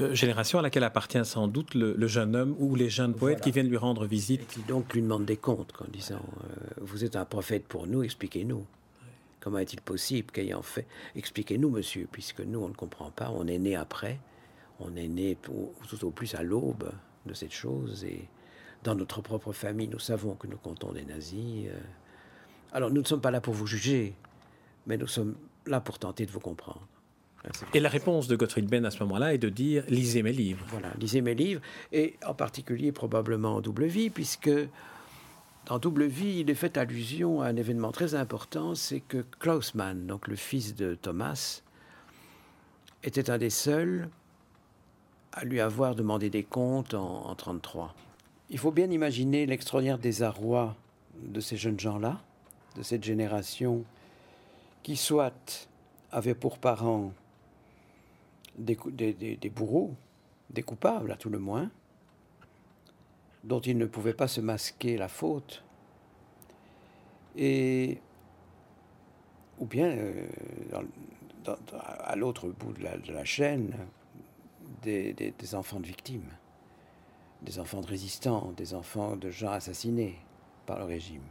euh, génération à laquelle appartient sans doute le, jeune homme ou les jeunes poètes qui viennent lui rendre visite. Et qui donc lui demandent des comptes en disant euh, Vous êtes un prophète pour nous, expliquez-nous. Comment est-il possible qu'ayant fait Expliquez-nous, monsieur, puisque nous, on ne comprend pas, on est né après, on est né tout au plus à l'aube de cette chose, et dans notre propre famille, nous savons que nous comptons des nazis. Euh. Alors, nous ne sommes pas là pour vous juger, mais nous sommes là pour tenter de vous comprendre. Et la réponse de Gottfried Benn à ce moment-là est de dire lisez mes livres. Voilà, lisez mes livres, et en particulier probablement en double vie, puisque dans Double Vie, il est fait allusion à un événement très important, c'est que Klausmann, donc le fils de Thomas, était un des seuls à lui avoir demandé des comptes en, 1933. Il faut bien imaginer l'extraordinaire désarroi de ces jeunes gens-là, de cette génération, qui soit avaient pour parents des, bourreaux, des coupables à tout le moins, dont il ne pouvait pas se masquer la faute, et ou bien euh, à l'autre bout de la, chaîne, des, enfants de victimes, des enfants de résistants, des enfants de gens assassinés par le régime.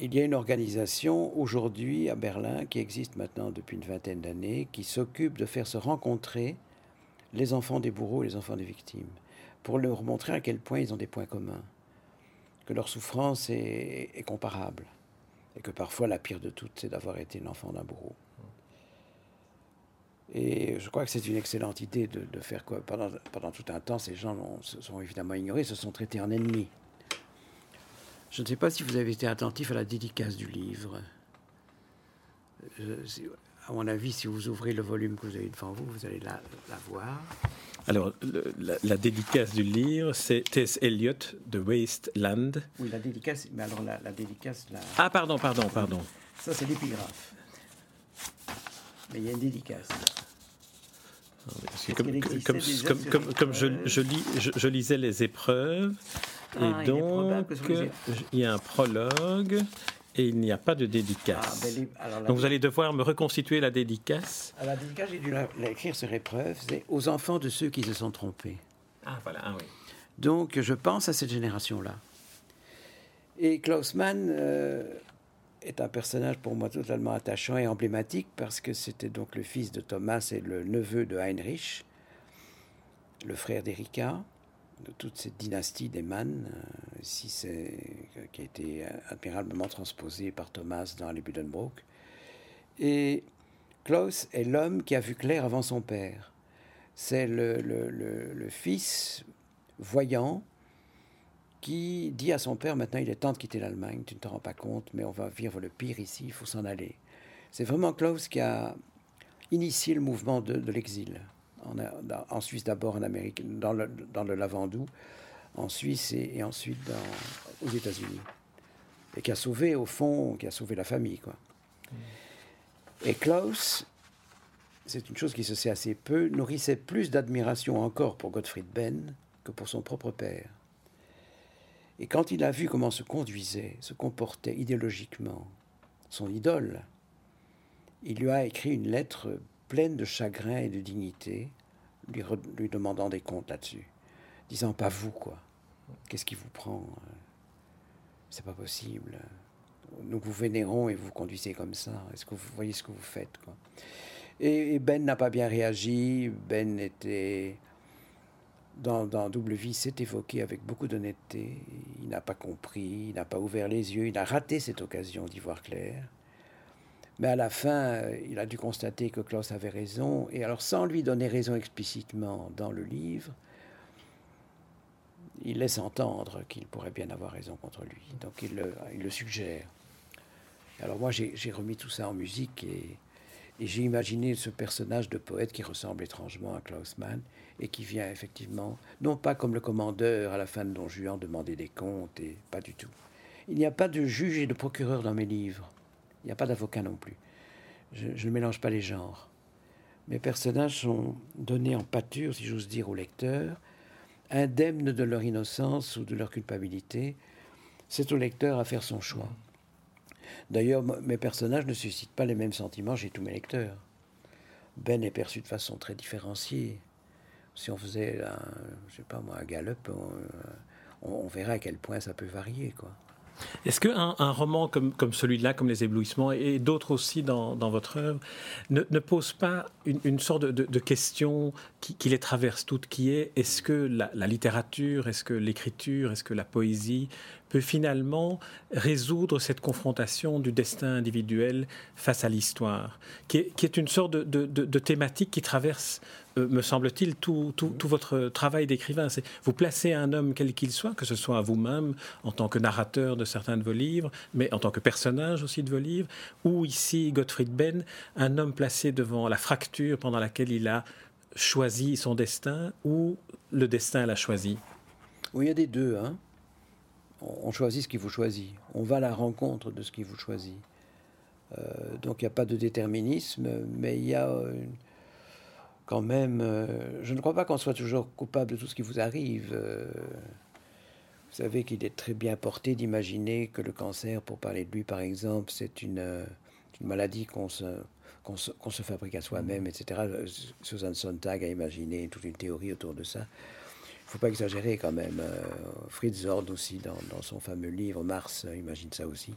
Il y a une organisation aujourd'hui à Berlin qui existe maintenant depuis une vingtaine d'années, qui s'occupe de faire se rencontrer les enfants des bourreaux et les enfants des victimes pour leur montrer à quel point ils ont des points communs, que leur souffrance est, comparable, et que parfois la pire de toutes, c'est d'avoir été l'enfant d'un bourreau. Et je crois que c'est une excellente idée de, faire quoi pendant, pendant, tout un temps, ces gens se sont évidemment ignorés, se sont traités en ennemis. Je ne sais pas si vous avez été attentif à la dédicace du livre. à mon avis, si vous ouvrez le volume que vous avez devant vous, vous allez la voir. Alors, la, dédicace du livre, c'est T.S. Eliot de Wasteland. Oui, la dédicace, mais alors la, dédicace. Ah, pardon, pardon, pardon. Ça, c'est l'épigraphe. Mais il y a une dédicace. comme, je, lis, je, lisais les épreuves, et ah, donc il y a un prologue et il n'y a pas de dédicace. Ah, ben, Donc vous allez devoir me reconstituer la dédicace. la dédicace, j'ai dû l'écrire sur épreuve, c'est aux enfants de ceux qui se sont trompés. Ah voilà, ah oui. Donc je pense à cette génération-là. Et Klaus Mann euh, est un personnage pour moi totalement attachant et emblématique parce que c'était donc le fils de Thomas et le neveu de Heinrich, le frère d'Erika de toute cette dynastie des Mann, euh, si c'est, qui a été admirablement transposée par Thomas dans les Buddenbrook. Et Klaus est l'homme qui a vu clair avant son père. C'est le, fils voyant qui dit à son père maintenant il est temps de quitter l'Allemagne, tu ne te rends pas compte, mais on va vivre le pire ici, il faut s'en aller. C'est vraiment Klaus qui a initié le mouvement de l'exil en, Suisse d'abord, en Amérique, dans le, dans le Lavandou, en Suisse et, ensuite aux États-Unis. Et qui a sauvé, au fond, qui a sauvé la famille. Quoi. Et Klaus, c'est une chose qui se sait assez peu, nourrissait plus d'admiration encore pour Gottfried Benn que pour son propre père. Et quand il a vu comment se conduisait, se comportait idéologiquement son idole, il lui a écrit une lettre pleine de chagrin et de dignité, lui, demandant des comptes là-dessus, disant pas vous quoi, qu'est-ce qui vous prend, euh, c'est pas possible. Nous vous vénérons et vous conduisez comme ça. Est-ce que vous voyez ce que vous faites quoi? Et, Ben n'a pas bien réagi. Ben était dans, Double Vie, s'est évoqué avec beaucoup d'honnêteté. Il n'a pas compris, il n'a pas ouvert les yeux, il a raté cette occasion d'y voir clair. Mais à la fin, euh, il a dû constater que Klaus avait raison, et alors sans lui donner raison explicitement dans le livre, il laisse entendre qu'il pourrait bien avoir raison contre lui. Donc il le, suggère. Alors moi, j'ai remis tout ça en musique et, j'ai imaginé ce personnage de poète qui ressemble étrangement à Klaus Mann et qui vient effectivement, non pas comme le commandeur à la fin de Don Juan demander des comptes, et pas du tout. Il n'y a pas de juge et de procureur dans mes livres. Il n'y a pas d'avocat non plus. Je, ne mélange pas les genres. Mes personnages sont donnés en pâture, si j'ose dire, au lecteur, indemnes de leur innocence ou de leur culpabilité. C'est au lecteur à faire son choix. D'ailleurs, mes personnages ne suscitent pas les mêmes sentiments chez tous mes lecteurs. Ben est perçu de façon très différenciée. Si on faisait, un, je sais pas moi, un galop, on, on, verrait à quel point ça peut varier, quoi. Est-ce qu'un un roman comme, comme celui-là, comme Les Éblouissements, et d'autres aussi dans, dans, votre œuvre, ne, ne, pose pas une, une sorte de, de, question qui, les traverse toutes, qui est est-ce que la littérature, est-ce que l'écriture, est-ce que la poésie peut finalement résoudre cette confrontation du destin individuel face à l'histoire, qui, est, une sorte de, thématique qui traverse euh, me semble-t-il, tout, votre travail d'écrivain. Vous placez un homme quel qu'il soit, que ce soit vous-même en tant que narrateur de certains de vos livres, mais en tant que personnage aussi de vos livres, ou ici Gottfried Benn, un homme placé devant la fracture pendant laquelle il a choisi son destin, ou le destin l'a choisi? Oui, il y a des deux. Hein. On choisit ce qui vous choisit. On va à la rencontre de ce qui vous choisit. Euh, donc il n'y a pas de déterminisme, mais il y a une quand même, euh, je ne crois pas qu'on soit toujours coupable de tout ce qui vous arrive. Euh, vous savez qu'il est très bien porté d'imaginer que le cancer, pour parler de lui par exemple, c'est une, euh, maladie qu'on se, se, fabrique à soi-même, etc. Susan Sontag a imaginé toute une théorie autour de ça. Faut pas exagérer quand même. Fritz Zord aussi, dans, son fameux livre Mars, imagine ça aussi.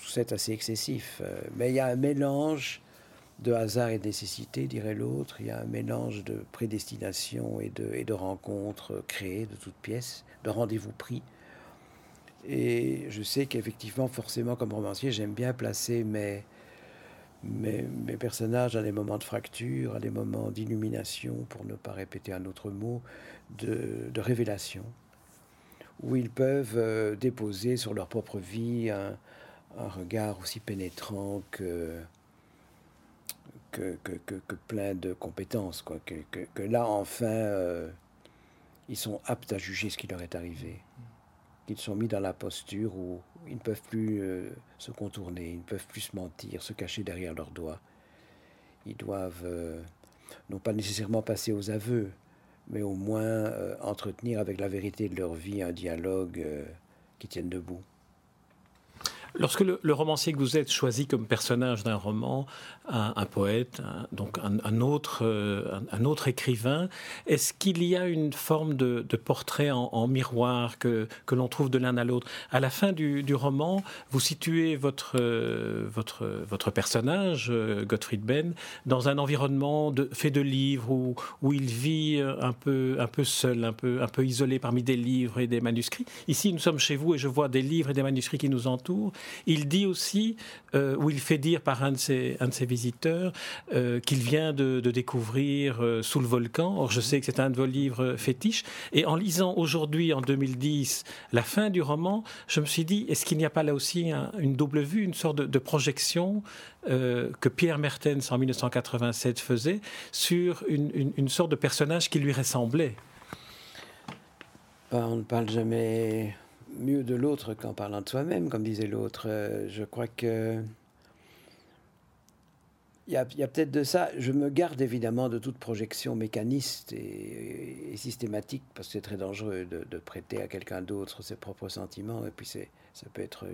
c'est assez excessif. mais il y a un mélange de hasard et de nécessité, dirait l'autre. Il y a un mélange de prédestination et de, et de rencontres créées de toutes pièces, de rendez-vous pris. Et je sais qu'effectivement, forcément, comme romancier, j'aime bien placer mes, mes, mes, personnages à des moments de fracture, à des moments d'illumination, pour ne pas répéter un autre mot, de, révélation, où ils peuvent euh, déposer sur leur propre vie un, regard aussi pénétrant que, plein de compétences. Quoi. Que, là, enfin, euh, ils sont aptes à juger ce qui leur est arrivé. Qu'ils sont mis dans la posture où ils ne peuvent plus euh, se contourner, ils ne peuvent plus se mentir, se cacher derrière leurs doigts. Ils doivent euh, non pas nécessairement passer aux aveux, mais au moins entretenir avec la vérité de leur vie un dialogue qui tienne debout. Lorsque le, romancier que vous êtes choisit comme personnage d'un roman un, poète, donc un, autre, euh, un, autre écrivain, est-ce qu'il y a une forme de, portrait en, miroir que, que l'on trouve de l'un à l'autre? À la fin du, roman, vous situez votre, euh, votre, votre personnage, euh, Gottfried Benn, dans un environnement de, fait de livres où, où il vit un peu, un peu seul, un peu, un peu isolé parmi des livres et des manuscrits. Ici, nous sommes chez vous et je vois des livres et des manuscrits qui nous entourent. Il dit aussi, euh, ou il fait dire par un de ses, un de ses visiteurs, euh, qu'il vient de, découvrir euh, Sous le volcan. Or, je sais que c'est un de vos livres fétiches. Et en lisant aujourd'hui, en 2010, la fin du roman, je me suis dit, est-ce qu'il n'y a pas là aussi une double vue, une sorte de, projection que Pierre Mertens, en 1987, faisait sur une, une sorte de personnage qui lui ressemblait? On ne parle jamais mieux de l'autre qu'en parlant de soi-même, comme disait l'autre. Euh, je crois que il y a, peut-être de ça. Je me garde évidemment de toute projection mécaniste et, systématique, parce que c'est très dangereux de, de prêter à quelqu'un d'autre ses propres sentiments. Et puis ça peut être euh,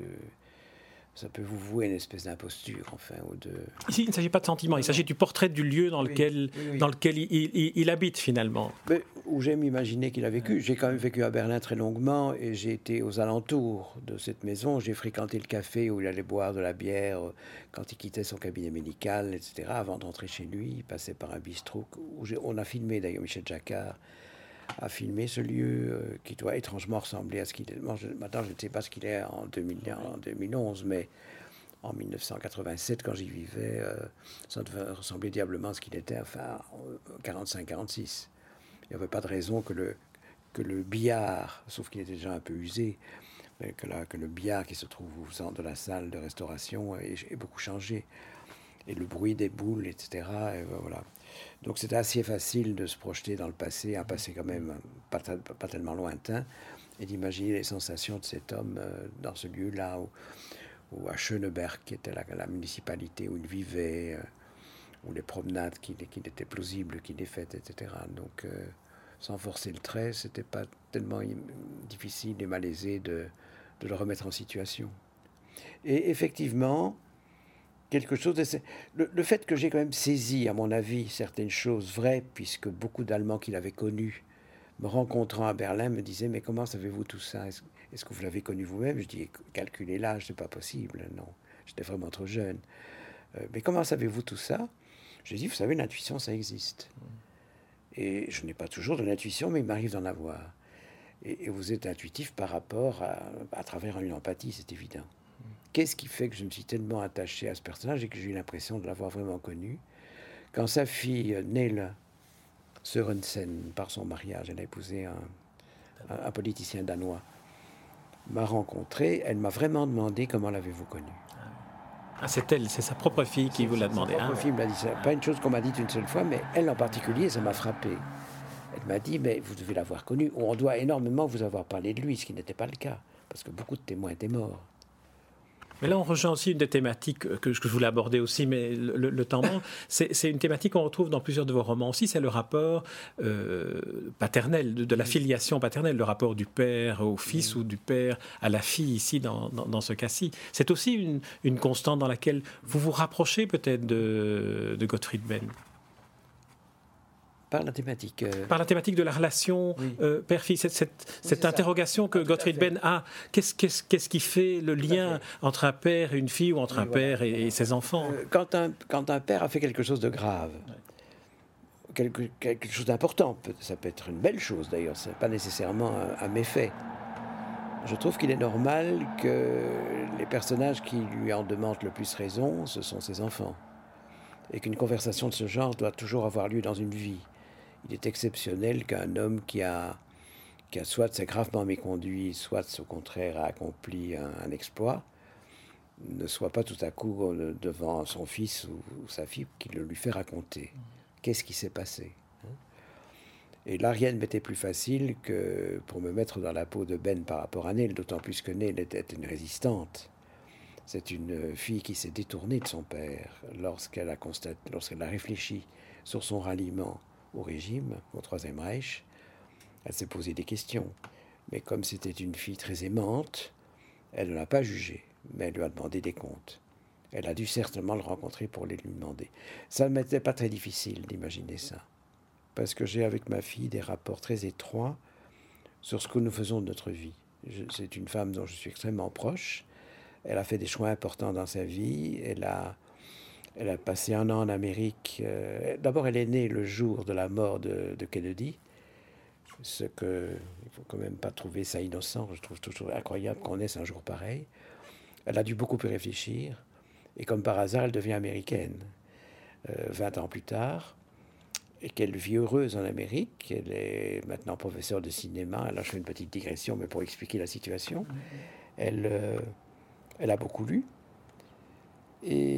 ça peut vous vouer une espèce d'imposture, enfin, ou de... Ici, il ne s'agit pas de sentiment, il s'agit du portrait du lieu dans lequel, Dans lequel il, habite, finalement. Mais, où j'aime imaginer qu'il a vécu. J'ai quand même vécu à Berlin très longuement, et j'ai été aux alentours de cette maison. J'ai fréquenté le café où il allait boire de la bière euh, quand il quittait son cabinet médical, etc., avant d'entrer chez lui. Il passait par un bistrot où on a filmé, d'ailleurs, Michel Jacquard a filmé ce lieu euh, qui doit étrangement ressembler à ce qu'il est. maintenant, je ne sais pas ce qu'il est en, 2000, en 2011, mais en 1987, quand j'y vivais, euh, ça devait ressembler diablement à ce qu'il était, enfin, en 45-46. Il n'y avait pas de raison que le, que le billard, sauf qu'il était déjà un peu usé, que, que le billard qui se trouve au centre de la salle de restauration ait, beaucoup changé. Et le bruit des boules, etc. Et ben voilà. Donc c'était assez facile de se projeter dans le passé, un passé quand même pas, pas tellement lointain, et d'imaginer les sensations de cet homme euh, dans ce lieu-là, ou, à Schöneberg, qui était la, la, municipalité où il vivait, euh, ou les promenades qu'il qui étaient plausibles qu'il ait faites, etc. Donc euh, sans forcer le trait, c'était pas tellement difficile et malaisé de, le remettre en situation. Et effectivement, quelque chose. Le, le, fait que j'ai quand même saisi, à mon avis, certaines choses vraies, puisque beaucoup d'Allemands qu'il avait connus, me rencontrant à Berlin, me disaient Mais comment savez-vous tout ça? Est-ce que vous l'avez connu vous-même? Je dis Calculez l'âge, c'est pas possible. Non, j'étais vraiment trop jeune. Euh, mais comment savez-vous tout ça? J'ai dit Vous savez, l'intuition, ça existe. Et je n'ai pas toujours de l'intuition, mais il m'arrive d'en avoir. Et, vous êtes intuitif par rapport à, à travers une empathie, c'est évident. Qu'est-ce qui fait que je me suis tellement attaché à ce personnage et que j'ai eu l'impression de l'avoir vraiment connu? Quand sa fille Nell Sørensen, par son mariage, elle a épousé un, politicien danois, m'a rencontré, elle m'a vraiment demandé comment l'avez-vous connu. Ah, c'est elle, c'est sa propre fille qui vous l'a demandé. Sa propre ah. fille me l'a dit. Pas une chose qu'on m'a dit une seule fois, mais elle en particulier, ça m'a frappé. Elle m'a dit, mais vous devez l'avoir connu, ou on doit énormément vous avoir parlé de lui, ce qui n'était pas le cas, parce que beaucoup de témoins étaient morts. Mais là, on rejoint aussi une des thématiques que, je voulais aborder aussi, mais le, temps manque. C'est une thématique qu'on retrouve dans plusieurs de vos romans aussi, c'est le rapport euh, paternel, de, la filiation paternelle, le rapport du père au fils ou du père à la fille ici, dans, ce cas-ci. C'est aussi une, constante dans laquelle vous vous rapprochez peut-être de, de Gottfried Benn. Par la thématique. Euh, Par la thématique de la relation euh, père-fils, cette, interrogation que Gottfried Benn a. Qu'est-ce qui fait le lien entre un père et une fille ou entre un père et, ses enfants? Euh, quand, un, quand un père a fait quelque chose de grave, quelque, quelque, chose d'important, ça peut être une belle chose d'ailleurs, ce n'est pas nécessairement un, un méfait. Je trouve qu'il est normal que les personnages qui lui en demandent le plus raison, ce sont ses enfants. Et qu'une conversation de ce genre doit toujours avoir lieu dans une vie il est exceptionnel qu'un homme qui a, qui a soit s'est gravement méconduit, soit au contraire a accompli un, exploit, ne soit pas tout à coup euh, devant son fils ou, sa fille qui le lui fait raconter. Qu'est-ce qui s'est passé hein? Et là, rien ne m'était plus facile que pour me mettre dans la peau de Ben par rapport à Neil, d'autant plus que Neil était une résistante. C'est une fille qui s'est détournée de son père lorsqu'elle a constaté, lorsqu'elle a réfléchi sur son ralliement au régime, au Troisième Reich, elle s'est posé des questions. Mais comme c'était une fille très aimante, elle ne l'a pas jugé, mais elle lui a demandé des comptes. Elle a dû certainement le rencontrer pour les lui demander. Ça ne m'était pas très difficile d'imaginer ça, parce que j'ai avec ma fille des rapports très étroits sur ce que nous faisons de notre vie. C'est une femme dont je suis extrêmement proche. Elle a fait des choix importants dans sa vie. Elle a elle a passé un an en Amérique. Euh, d'abord, elle est née le jour de la mort de, Kennedy. Ce que faut quand même pas trouver ça innocent. Je trouve toujours incroyable qu'on naisse un jour pareil. Elle a dû beaucoup réfléchir. Et comme par hasard, elle devient américaine. Euh, 20 ans plus tard, et qu'elle vit heureuse en Amérique. Elle est maintenant professeure de cinéma. Là, je fais une petite digression, mais pour expliquer la situation. Elle, euh, elle a beaucoup lu. Et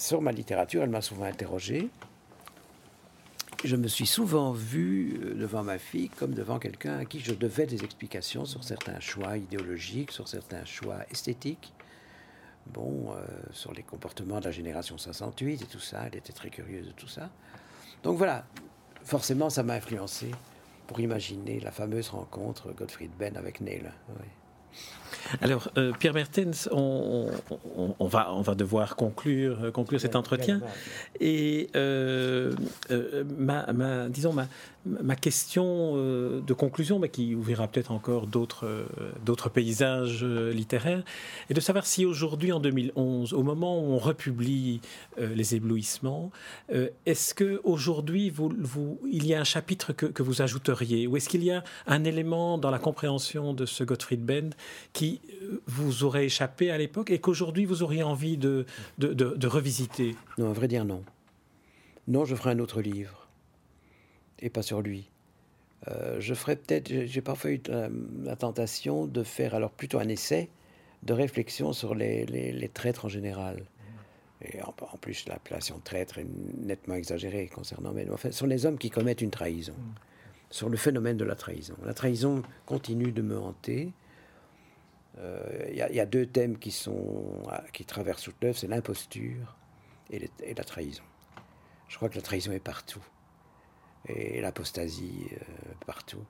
sur ma littérature, elle m'a souvent interrogé. Je me suis souvent vu euh, devant ma fille comme devant quelqu'un à qui je devais des explications sur certains choix idéologiques, sur certains choix esthétiques. Bon, euh, sur les comportements de la génération 68 et tout ça, elle était très curieuse de tout ça. Donc voilà, forcément, ça m'a influencé pour imaginer la fameuse rencontre Gottfried Benn avec Neil. Alors, euh, Pierre Mertens, on, va, on va devoir conclure, euh, conclure cet entretien. Et euh, ma, disons, ma, ma question de conclusion, mais qui ouvrira peut-être encore d'autres, d'autres paysages littéraires, est de savoir si aujourd'hui, en 2011, au moment où on republie Les éblouissements, est-ce qu'aujourd'hui, vous, vous, il y a un chapitre que, que vous ajouteriez Ou est-ce qu'il y a un élément dans la compréhension de ce Gottfried Benn qui vous aurait échappé à l'époque et qu'aujourd'hui vous auriez envie de, de, revisiter? Non, à vrai dire, non. Non, je ferai un autre livre. Et pas sur lui. Euh, je ferai peut-être, j'ai parfois eu la, tentation de faire alors plutôt un essai de réflexion sur les, les, traîtres en général. Et en, plus, l'appellation traître est nettement exagérée concernant, mais enfin, sur les hommes qui commettent une trahison, sur le phénomène de la trahison. La trahison continue de me hanter. Euh, il y, a deux thèmes qui, sont, ah, qui traversent toute l'œuvre, c'est l'imposture et, la trahison. Je crois que la trahison est partout, et l'apostasie euh, partout,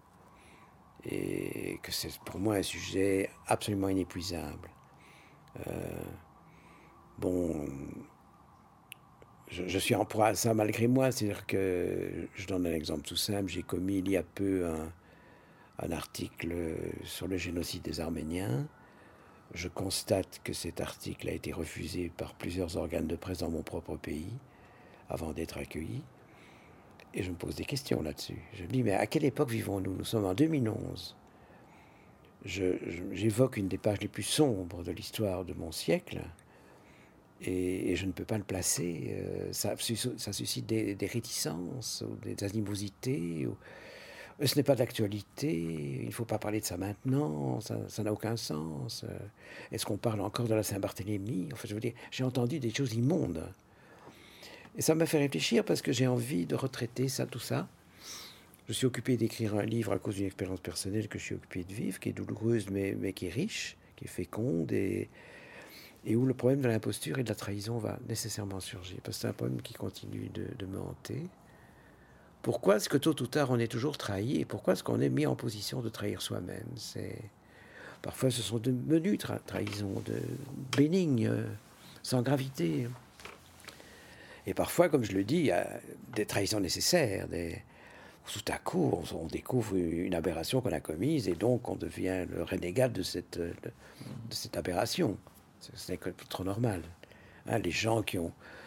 et que c'est pour moi un sujet absolument inépuisable. Euh, bon, je, suis en proie à ça malgré moi. C'est-à-dire que, je donne un exemple tout simple, j'ai commis il y a peu un article sur le génocide des Arméniens. Je constate que cet article a été refusé par plusieurs organes de presse dans mon propre pays avant d'être accueilli. Et je me pose des questions là-dessus. Je me dis, mais à quelle époque vivons-nous? Nous sommes en 2011. J'évoque une des pages les plus sombres de l'histoire de mon siècle et, je ne peux pas le placer. Euh, ça, suscite des, réticences ou des animosités. Ce n'est pas d'actualité, il ne faut pas parler de ça maintenant, ça n'a aucun sens. Euh, est-ce qu'on parle encore de la Saint-Barthélemy? Enfin, je veux dire, j'ai entendu des choses immondes. Et ça m'a fait réfléchir parce que j'ai envie de retraiter ça, tout ça. Je suis occupé d'écrire un livre à cause d'une expérience personnelle que je suis occupé de vivre, qui est douloureuse mais, mais qui est riche, qui est féconde et, et où le problème de l'imposture et de la trahison va nécessairement surgir. Parce que c'est un problème qui continue de, de me hanter. Pourquoi est-ce que tôt ou tard on est toujours trahi et pourquoi est-ce qu'on est mis en position de trahir soi-même? C'est Parfois ce sont de menues trahisons, de bénignes, sans gravité. Et parfois, comme je le dis, il y a des trahisons nécessaires. Des... Tout à coup, on, découvre une aberration qu'on a commise et donc on devient le renégat de cette, aberration. Ce n'est que trop normal. Hein, les gens qui ont euh,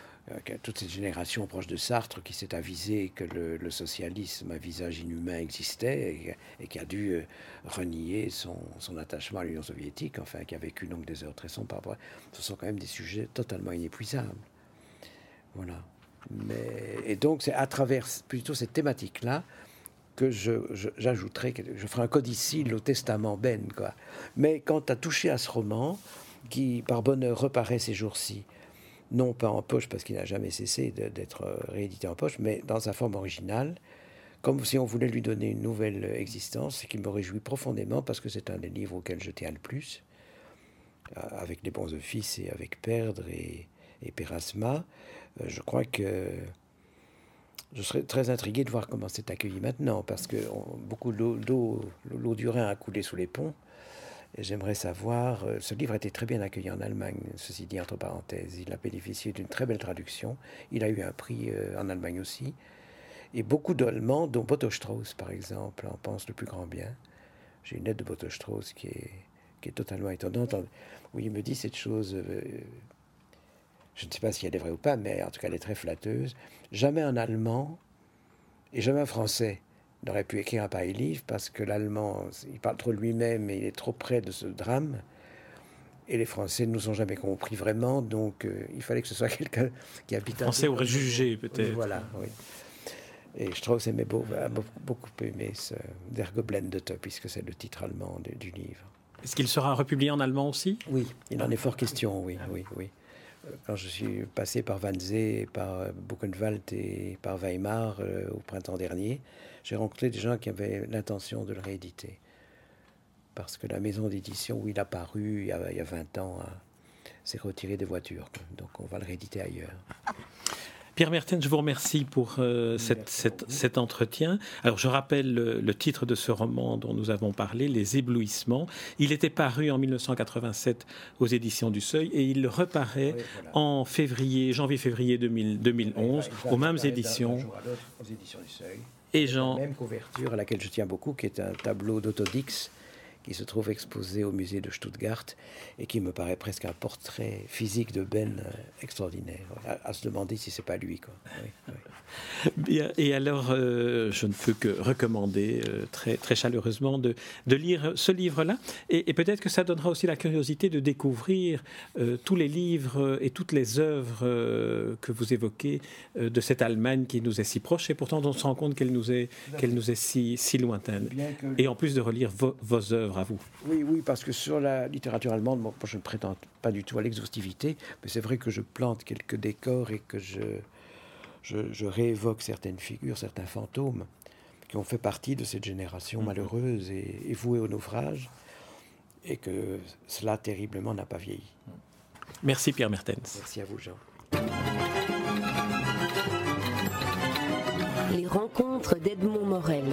toute cette génération proche de Sartre qui s'est avisé que le, socialisme à visage inhumain existait et, qui a dû euh, renier son, attachement à l'Union soviétique, enfin qui a vécu donc des heures très sombres Ce sont quand même des sujets totalement inépuisables. Voilà. Mais, et donc c'est à travers plutôt cette thématique-là que j'ajouterai, je, je, ferai un codicile au testament Ben. Mais quand tu as touché à ce roman, qui par bonheur reparaît ces jours-ci, non pas en poche parce qu'il n'a jamais cessé d'être euh, réédité en poche, mais dans sa forme originale, comme si on voulait lui donner une nouvelle existence, ce qui me réjouit profondément parce que c'est un des livres auxquels je tiens le plus, euh, avec Les bons offices et avec Perdre et, et Pérasma. Euh, je crois que je serais très intrigué de voir comment c'est accueilli maintenant, parce que beaucoup d'eau, du Rhin a coulé sous les ponts. J'aimerais savoir, euh, ce livre a été très bien accueilli en Allemagne, ceci dit entre parenthèses. Il a bénéficié d'une très belle traduction. Il a eu un prix euh, en Allemagne aussi. Et beaucoup d'Allemands, dont Boto Strauss par exemple, en pensent le plus grand bien. J'ai une lettre de Boto Strauss qui est, qui est totalement étonnante, où il me dit cette chose, euh, je ne sais pas si elle est vraie ou pas, mais en tout cas elle est très flatteuse. Jamais un Allemand et jamais un Français il aurait pu écrire un pareil livre parce que l'allemand, il parle trop lui-même et il est trop près de ce drame. Et les Français ne nous ont jamais compris vraiment, donc euh, il fallait que ce soit quelqu'un qui habite. Français aurait jugé peut-être. Voilà, oui. Et Strauss aimait beaucoup, beaucoup aimé ce Der Geblendete, puisque c'est le titre allemand du livre. Est-ce qu'il sera republié en allemand aussi? Oui, il en est fort question, oui, oui, oui. Euh, quand je suis passé par Wannsee, par Buchenwald et par Weimar euh, au printemps dernier, j'ai rencontré des gens qui avaient l'intention de le rééditer. Parce que la maison d'édition où il a paru il y a, il y a 20 ans s'est retirée des voitures. Donc on va le rééditer ailleurs. Pierre Mertens, je vous remercie pour euh, cet entretien. Alors, je rappelle le, titre de ce roman dont nous avons parlé, Les éblouissements. Il était paru en 1987 aux éditions du Seuil et il reparaît en février, janvier-février 2011 aux mêmes éditions. Aux éditions du Seuil. Et Jean. Même couverture à laquelle je tiens beaucoup, qui est un tableau d'Autodix qui se trouve exposé au musée de Stuttgart et qui me paraît presque un portrait physique de Ben euh, extraordinaire. À, se demander si c'est pas lui. Quoi. Bien, et alors, euh, je ne peux que recommander euh, très, très chaleureusement de, de lire ce livre-là. Et, peut-être que ça donnera aussi la curiosité de découvrir tous les livres et toutes les œuvres que vous évoquez de cette Allemagne qui nous est si proche. Et pourtant, on se rend compte qu'elle nous est, qu'elle nous est si, si lointaine. Et en plus de relire vos œuvres à vous. Oui, oui, parce que sur la littérature allemande, moi, je ne prétends pas du tout à l'exhaustivité, mais c'est vrai que je plante quelques décors et que je, je, réévoque certaines figures, certains fantômes qui ont fait partie de cette génération mhm. malheureuse et, vouée au naufrage, et que cela terriblement n'a pas vieilli. Merci Pierre Mertens. Merci à vous Jean. Les rencontres d'Edmond Morel.